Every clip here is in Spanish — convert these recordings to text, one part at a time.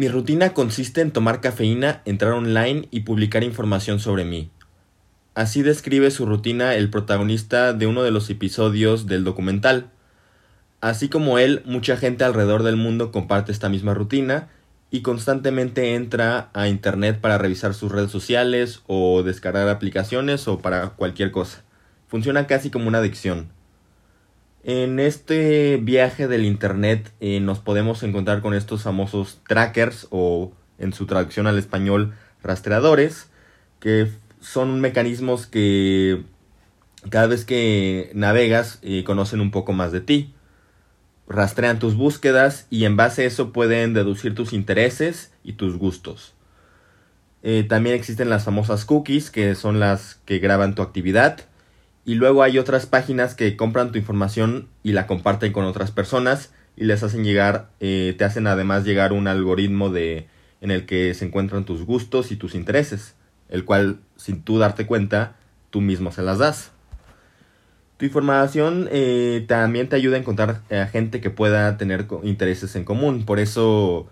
Mi rutina consiste en tomar cafeína, entrar online y publicar información sobre mí. Así describe su rutina el protagonista de uno de los episodios del documental. Así como él, mucha gente alrededor del mundo comparte esta misma rutina y constantemente entra a internet para revisar sus redes sociales o descargar aplicaciones o para cualquier cosa. Funciona casi como una adicción. En este viaje del internet eh, nos podemos encontrar con estos famosos trackers o en su traducción al español rastreadores que son mecanismos que cada vez que navegas eh, conocen un poco más de ti rastrean tus búsquedas y en base a eso pueden deducir tus intereses y tus gustos. Eh, también existen las famosas cookies, que son las que graban tu actividad. Y luego hay otras páginas que compran tu información y la comparten con otras personas y les hacen llegar, eh, te hacen además llegar un algoritmo de, en el que se encuentran tus gustos y tus intereses, el cual sin tú darte cuenta, tú mismo se las das. Tu información eh, también te ayuda a encontrar a gente que pueda tener intereses en común. Por eso,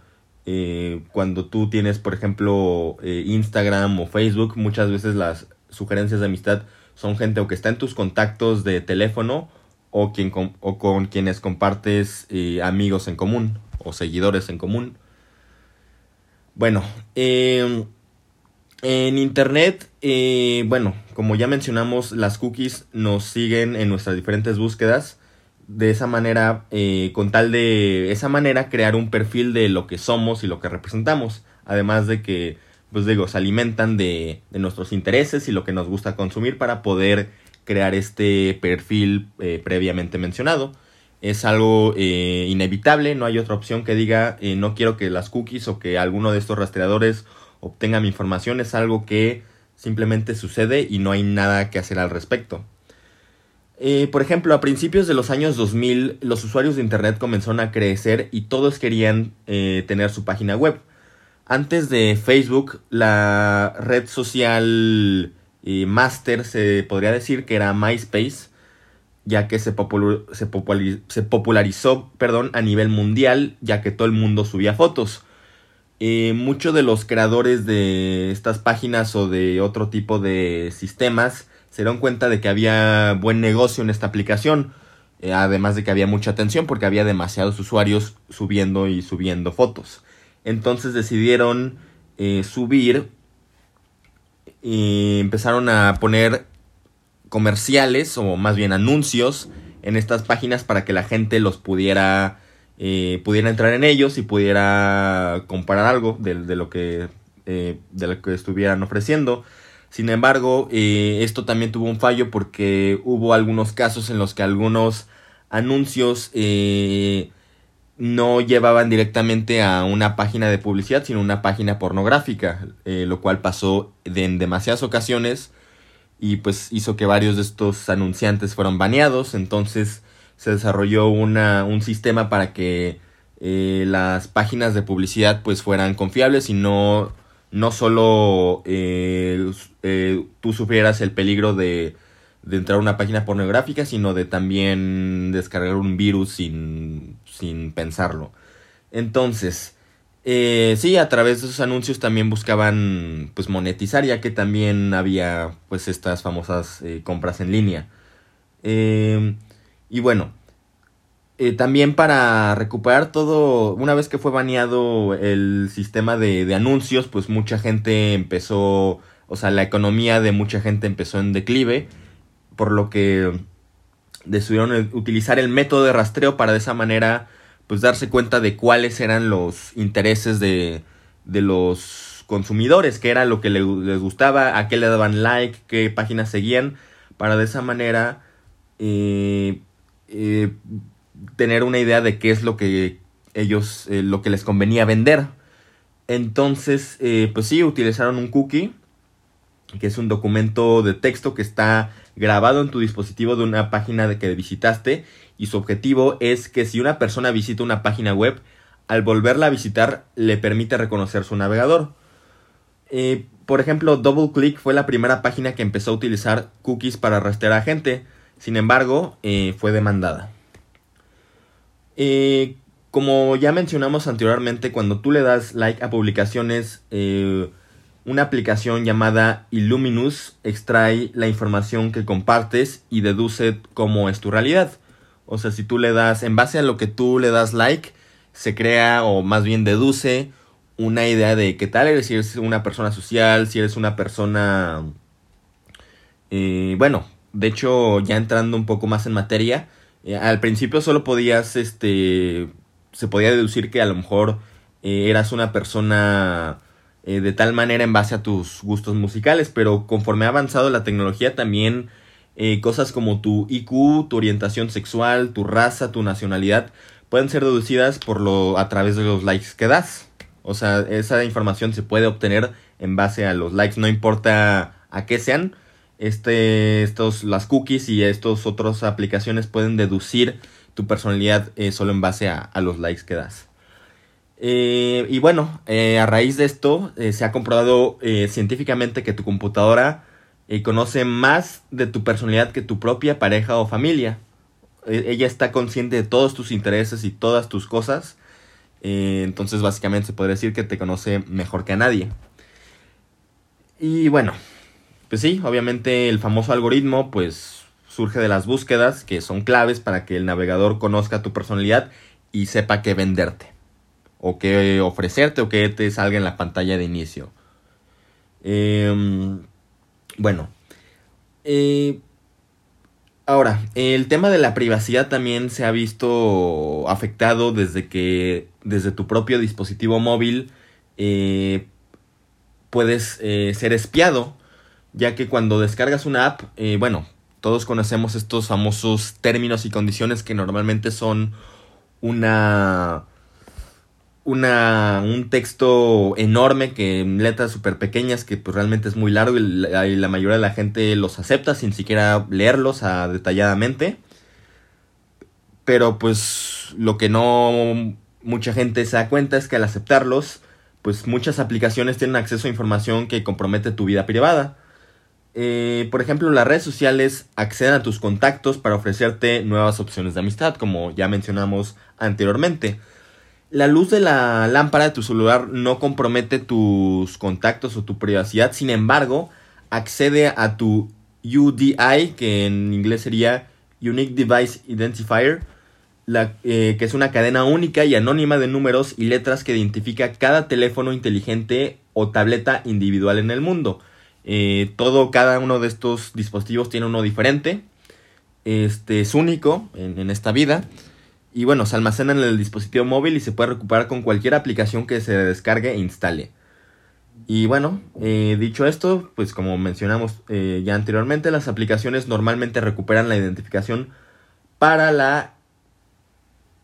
eh, cuando tú tienes, por ejemplo, eh, Instagram o Facebook, muchas veces las sugerencias de amistad son gente o que está en tus contactos de teléfono o, quien, o con quienes compartes amigos en común o seguidores en común. Bueno, eh, en Internet, eh, bueno, como ya mencionamos, las cookies nos siguen en nuestras diferentes búsquedas. De esa manera, eh, con tal de esa manera, crear un perfil de lo que somos y lo que representamos. Además de que, pues digo, se alimentan de, de nuestros intereses y lo que nos gusta consumir para poder crear este perfil eh, previamente mencionado. Es algo inevitable, no hay otra opción que diga no quiero que las cookies o que alguno de estos rastreadores obtenga mi información, es algo que simplemente sucede y no hay nada que hacer al respecto. Eh, por ejemplo, a principios de los años 2000, los usuarios de Internet comenzaron a crecer y todos querían eh, tener su página web. Antes de Facebook, la red social eh, master se podría decir que era MySpace, ya que se, se, se popularizó perdón, a nivel mundial, ya que todo el mundo subía fotos. Eh, muchos de los creadores de estas páginas o de otro tipo de sistemas se dieron cuenta de que había buen negocio en esta aplicación. Eh, además de que había mucha atención porque había demasiados usuarios subiendo y subiendo fotos. Entonces decidieron eh, subir y empezaron a poner comerciales o más bien anuncios en estas páginas para que la gente los pudiera eh, pudiera entrar en ellos y pudiera comparar algo de, lo, que, eh, de lo que estuvieran ofreciendo. Sin embargo, eh, esto también tuvo un fallo porque hubo algunos casos en los que algunos anuncios no llevaban directamente a una página de publicidad, sino una página pornográfica, lo cual pasó en demasiadas ocasiones y pues hizo que varios de estos anunciantes fueran baneados. Entonces, se desarrolló una, un sistema para que eh, las páginas de publicidad pues fueran confiables y no, no solo eh, eh, tú sufrieras el peligro de, de, entrar a una página pornográfica, sino de también descargar un virus sin, sin pensarlo. Entonces, sí, a través de esos anuncios también buscaban pues monetizar, ya que también había pues estas famosas compras en línea. Y bueno, eh, también para recuperar todo, una vez que fue baneado el sistema de, anuncios, pues mucha gente empezó, o sea, la economía de mucha gente empezó en declive, por lo que decidieron utilizar el método de rastreo para de esa manera, pues darse cuenta de cuáles eran los intereses de, de los consumidores, qué era lo que les gustaba, a qué le daban like, qué páginas seguían, para de esa manera eh, eh, tener una idea de qué es lo que ellos, eh, lo que les convenía vender. Entonces, pues sí, utilizaron un cookie, que es un documento de texto que está grabado en tu dispositivo de una página que visitaste y su objetivo es que si una persona visita una página web, al volverla a visitar le permite reconocer su navegador. por ejemplo, DoubleClick fue la primera página que empezó a utilizar cookies para rastrear a gente. Sin embargo, eh, fue demandada. Eh, como ya mencionamos anteriormente, cuando tú le das like a publicaciones, eh, una aplicación llamada Illuminus extrae la información que compartes y deduce cómo es tu realidad. O sea, si tú le das, en base a lo que tú le das like, se crea o más bien deduce una idea de qué tal eres, si eres una persona social, si eres una persona... Eh, bueno, de hecho, ya entrando un poco más en materia, eh, al principio solo podías, este, se podía deducir que a lo mejor eh, eras una persona de tal manera en base a tus gustos musicales, pero conforme ha avanzado la tecnología también cosas como tu IQ, tu orientación sexual, tu raza, tu nacionalidad, pueden ser deducidas por lo, a través de los likes que das. O sea, esa información se puede obtener en base a los likes, no importa a qué sean. Este, estos, las cookies y estos otras aplicaciones pueden deducir tu personalidad eh, solo en base a, los likes que das. Eh, y bueno, eh, a raíz de esto se ha comprobado científicamente que tu computadora conoce más de tu personalidad que tu propia pareja o familia. E, ella está consciente de todos tus intereses y todas tus cosas eh, entonces básicamente se podría decir que te conoce mejor que a nadie. Y bueno, pues sí, obviamente el famoso algoritmo pues surge de las búsquedas que son claves para que el navegador conozca tu personalidad y sepa qué venderte. O qué ofrecerte o qué te salga en la pantalla de inicio. Em, bueno. Eh, Ahora, el tema de la privacidad también se ha visto afectado desde que desde tu propio dispositivo móvil eh, puedes eh, ser espiado, ya que cuando descargas una app, bueno, todos conocemos estos famosos términos y condiciones que normalmente son una una, un texto enorme que en letras súper pequeñas que pues realmente es muy largo y la, mayoría de la gente los acepta sin siquiera leerlos a, detalladamente. Pero pues lo que no mucha gente se da cuenta es que al aceptarlos, pues muchas aplicaciones tienen acceso a información que compromete tu vida privada. Eh, por ejemplo, las redes sociales acceden a tus contactos para ofrecerte nuevas opciones de amistad, como ya mencionamos anteriormente. La luz de la lámpara de tu celular no compromete tus contactos o tu privacidad, sin embargo, accede a tu UDI, que en inglés sería Unique Device Identifier, eh, que es una cadena única y anónima de números y letras que identifica cada teléfono inteligente o tableta individual en el mundo. Eh, todo, cada uno de estos dispositivos tiene uno diferente. Este es único en esta vida. Y bueno, se almacena en el dispositivo móvil y se puede recuperar con cualquier aplicación que se descargue e instale. Y bueno, eh, dicho esto, pues como mencionamos eh, ya anteriormente, las aplicaciones normalmente recuperan la identificación para la,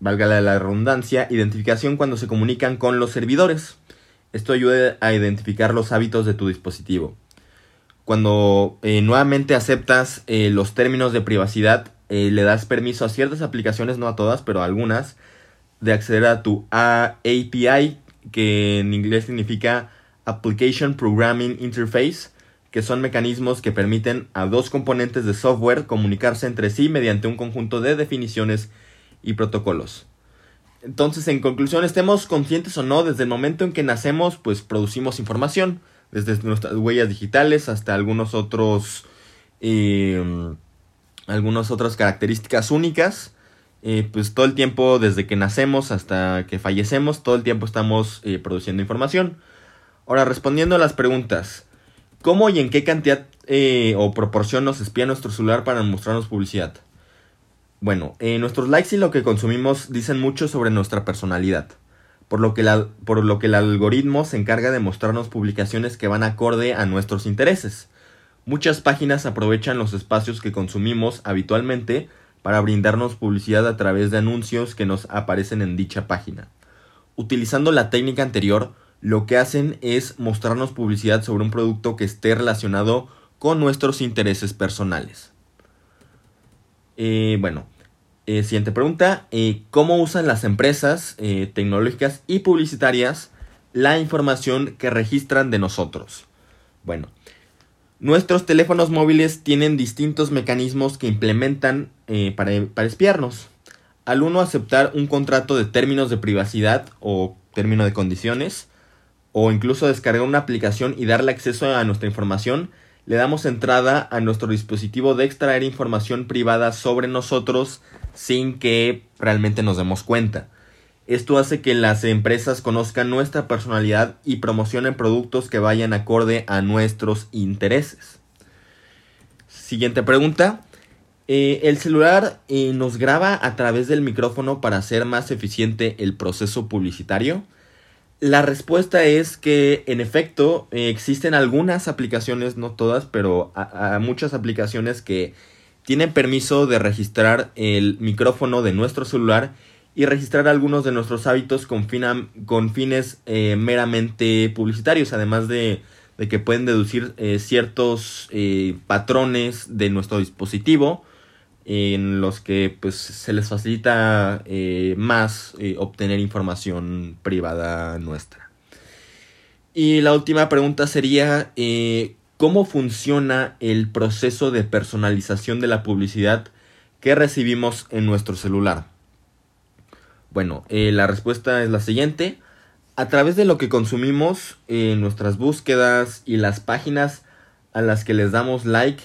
valga la redundancia, identificación cuando se comunican con los servidores. Esto ayuda a identificar los hábitos de tu dispositivo. Cuando eh, nuevamente aceptas los términos de privacidad, eh, le das permiso a ciertas aplicaciones, no a todas, pero a algunas, de acceder a tu API, que en inglés significa Application Programming Interface, que son mecanismos que permiten a dos componentes de software comunicarse entre sí mediante un conjunto de definiciones y protocolos. Entonces, en conclusión, estemos conscientes o no, desde el momento en que nacemos, pues producimos información, desde nuestras huellas digitales hasta algunos otros eh, algunas otras características únicas. Eh, pues todo el tiempo, desde que nacemos hasta que fallecemos, todo el tiempo estamos eh, produciendo información. Ahora, respondiendo a las preguntas, ¿cómo y en qué cantidad eh, o proporción nos espía nuestro celular para mostrarnos publicidad? Bueno, nuestros likes y lo que consumimos dicen mucho sobre nuestra personalidad, por lo, que por lo que el algoritmo se encarga de mostrarnos publicaciones que van acorde a nuestros intereses. Muchas páginas aprovechan los espacios que consumimos habitualmente para brindarnos publicidad a través de anuncios que nos aparecen en dicha página. Utilizando la técnica anterior, lo que hacen es mostrarnos publicidad sobre un producto que esté relacionado con nuestros intereses personales. Eh, bueno, eh, siguiente pregunta. Eh, ¿Cómo usan las empresas tecnológicas y publicitarias la información que registran de nosotros? Bueno, Nuestros teléfonos móviles tienen distintos mecanismos que implementan eh, para, espiarnos. Al uno aceptar un contrato de términos de privacidad o término de condiciones, o incluso descargar una aplicación y darle acceso a nuestra información, le damos entrada a nuestro dispositivo de extraer información privada sobre nosotros sin que realmente nos demos cuenta. Esto hace que las empresas conozcan nuestra personalidad y promocionen productos que vayan acorde a nuestros intereses. Siguiente pregunta. Eh, ¿El celular eh, nos graba a través del micrófono para hacer más eficiente el proceso publicitario? La respuesta es que en efecto eh, existen algunas aplicaciones, no todas, pero a, muchas aplicaciones que tienen permiso de registrar el micrófono de nuestro celular y registrar algunos de nuestros hábitos con, con fines eh, meramente publicitarios, además de, de que pueden deducir eh, ciertos patrones de nuestro dispositivo en los que pues se les facilita eh, más eh, obtener información privada nuestra. Y la última pregunta sería eh, ¿cómo funciona el proceso de personalización de la publicidad que recibimos en nuestro celular? Bueno, la respuesta es la siguiente. A través de lo que consumimos en nuestras búsquedas y las páginas a las que les damos like,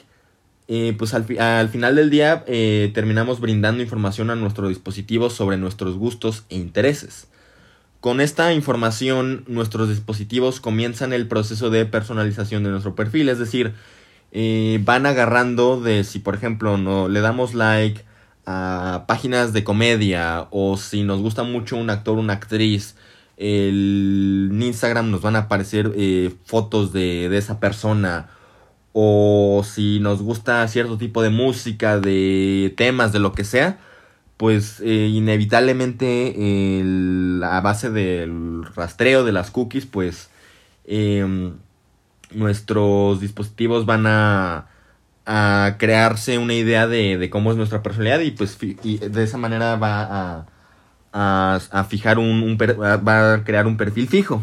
eh, pues al, final del día eh, terminamos brindando información a nuestro dispositivo sobre nuestros gustos e intereses. Con esta información, nuestros dispositivos comienzan el proceso de personalización de nuestro perfil, es decir, eh, van agarrando de si, por ejemplo, no, le damos like a páginas de comedia o si nos gusta mucho un actor o una actriz, el, en Instagram nos van a aparecer fotos de, de esa persona. O si nos gusta cierto tipo de música, de temas, de lo que sea, pues eh, inevitablemente a base del rastreo de las cookies, pues em, nuestros dispositivos van a, a crearse una idea de, cómo es nuestra personalidad y pues de esa manera va a, fijar un, va a crear un perfil fijo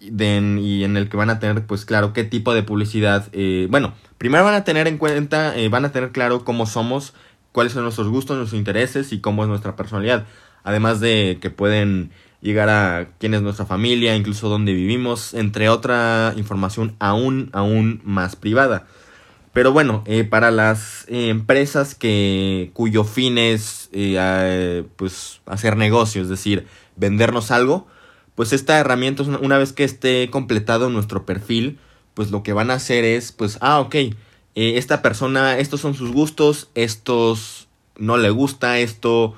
y en el que van a tener, pues claro, qué tipo de publicidad. Eh, bueno, primero van a tener en cuenta, eh, van a tener claro cómo somos, cuáles son nuestros gustos, nuestros intereses y cómo es nuestra personalidad. Además de que pueden llegar a quién es nuestra familia, incluso dónde vivimos, entre otra información aún, aún más privada. Pero bueno, eh, para las empresas que cuyo fin es pues hacer negocio, es decir, vendernos algo, pues esta herramienta, una vez que esté completado nuestro perfil, pues lo que van a hacer es, pues, ah, ok, eh, esta persona, estos son sus gustos, estos no le gusta, esto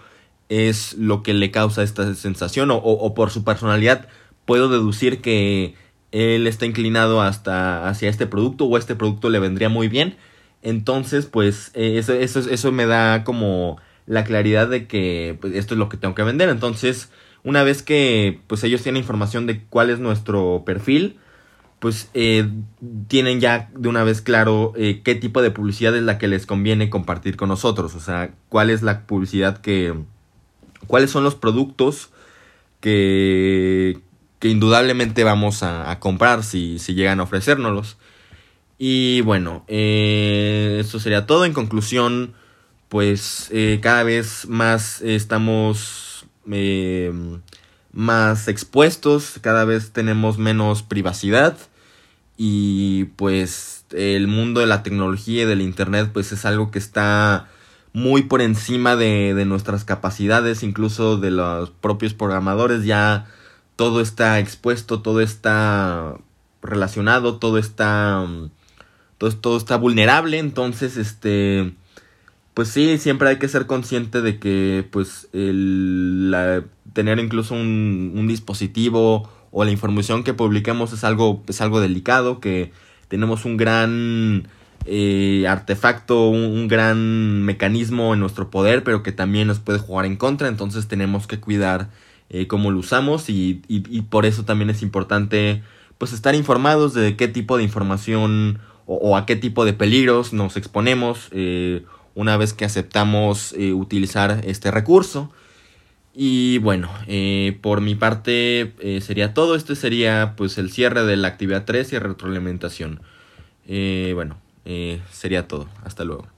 es lo que le causa esta sensación, o, o, por su personalidad puedo deducir que él está inclinado hasta hacia este producto o este producto le vendría muy bien. Entonces, pues, eh, eso, eso, eso me da como la claridad de que pues, esto es lo que tengo que vender. Entonces, una vez que pues ellos tienen información de cuál es nuestro perfil, pues eh, tienen ya de una vez claro eh, qué tipo de publicidad es la que les conviene compartir con nosotros. O sea, cuál es la publicidad que... cuáles son los productos que, que indudablemente vamos a, comprar si, si, llegan a ofrecérnoslos. Y bueno, eh, eso sería todo. En conclusión, pues cada vez más estamos Em, más expuestos, cada vez tenemos menos privacidad y pues el mundo de la tecnología y del internet pues es algo que está muy por encima de, de nuestras capacidades, incluso de los propios programadores, ya todo está expuesto, todo está relacionado, todo está todo, todo está vulnerable, entonces este pues sí, siempre hay que ser consciente de que pues el, tener incluso un, un, dispositivo o la información que publiquemos es algo, es algo delicado, que tenemos un gran eh, artefacto, un, gran mecanismo en nuestro poder, pero que también nos puede jugar en contra, entonces tenemos que cuidar eh, cómo lo usamos y, y, por eso también es importante pues estar informados de qué tipo de información o, a qué tipo de peligros nos exponemos. Eh, una vez que aceptamos eh, utilizar este recurso. Y bueno, eh, por mi parte sería todo. Este sería pues el cierre de la actividad 3 y retroalimentación. bueno, sería todo. Hasta luego.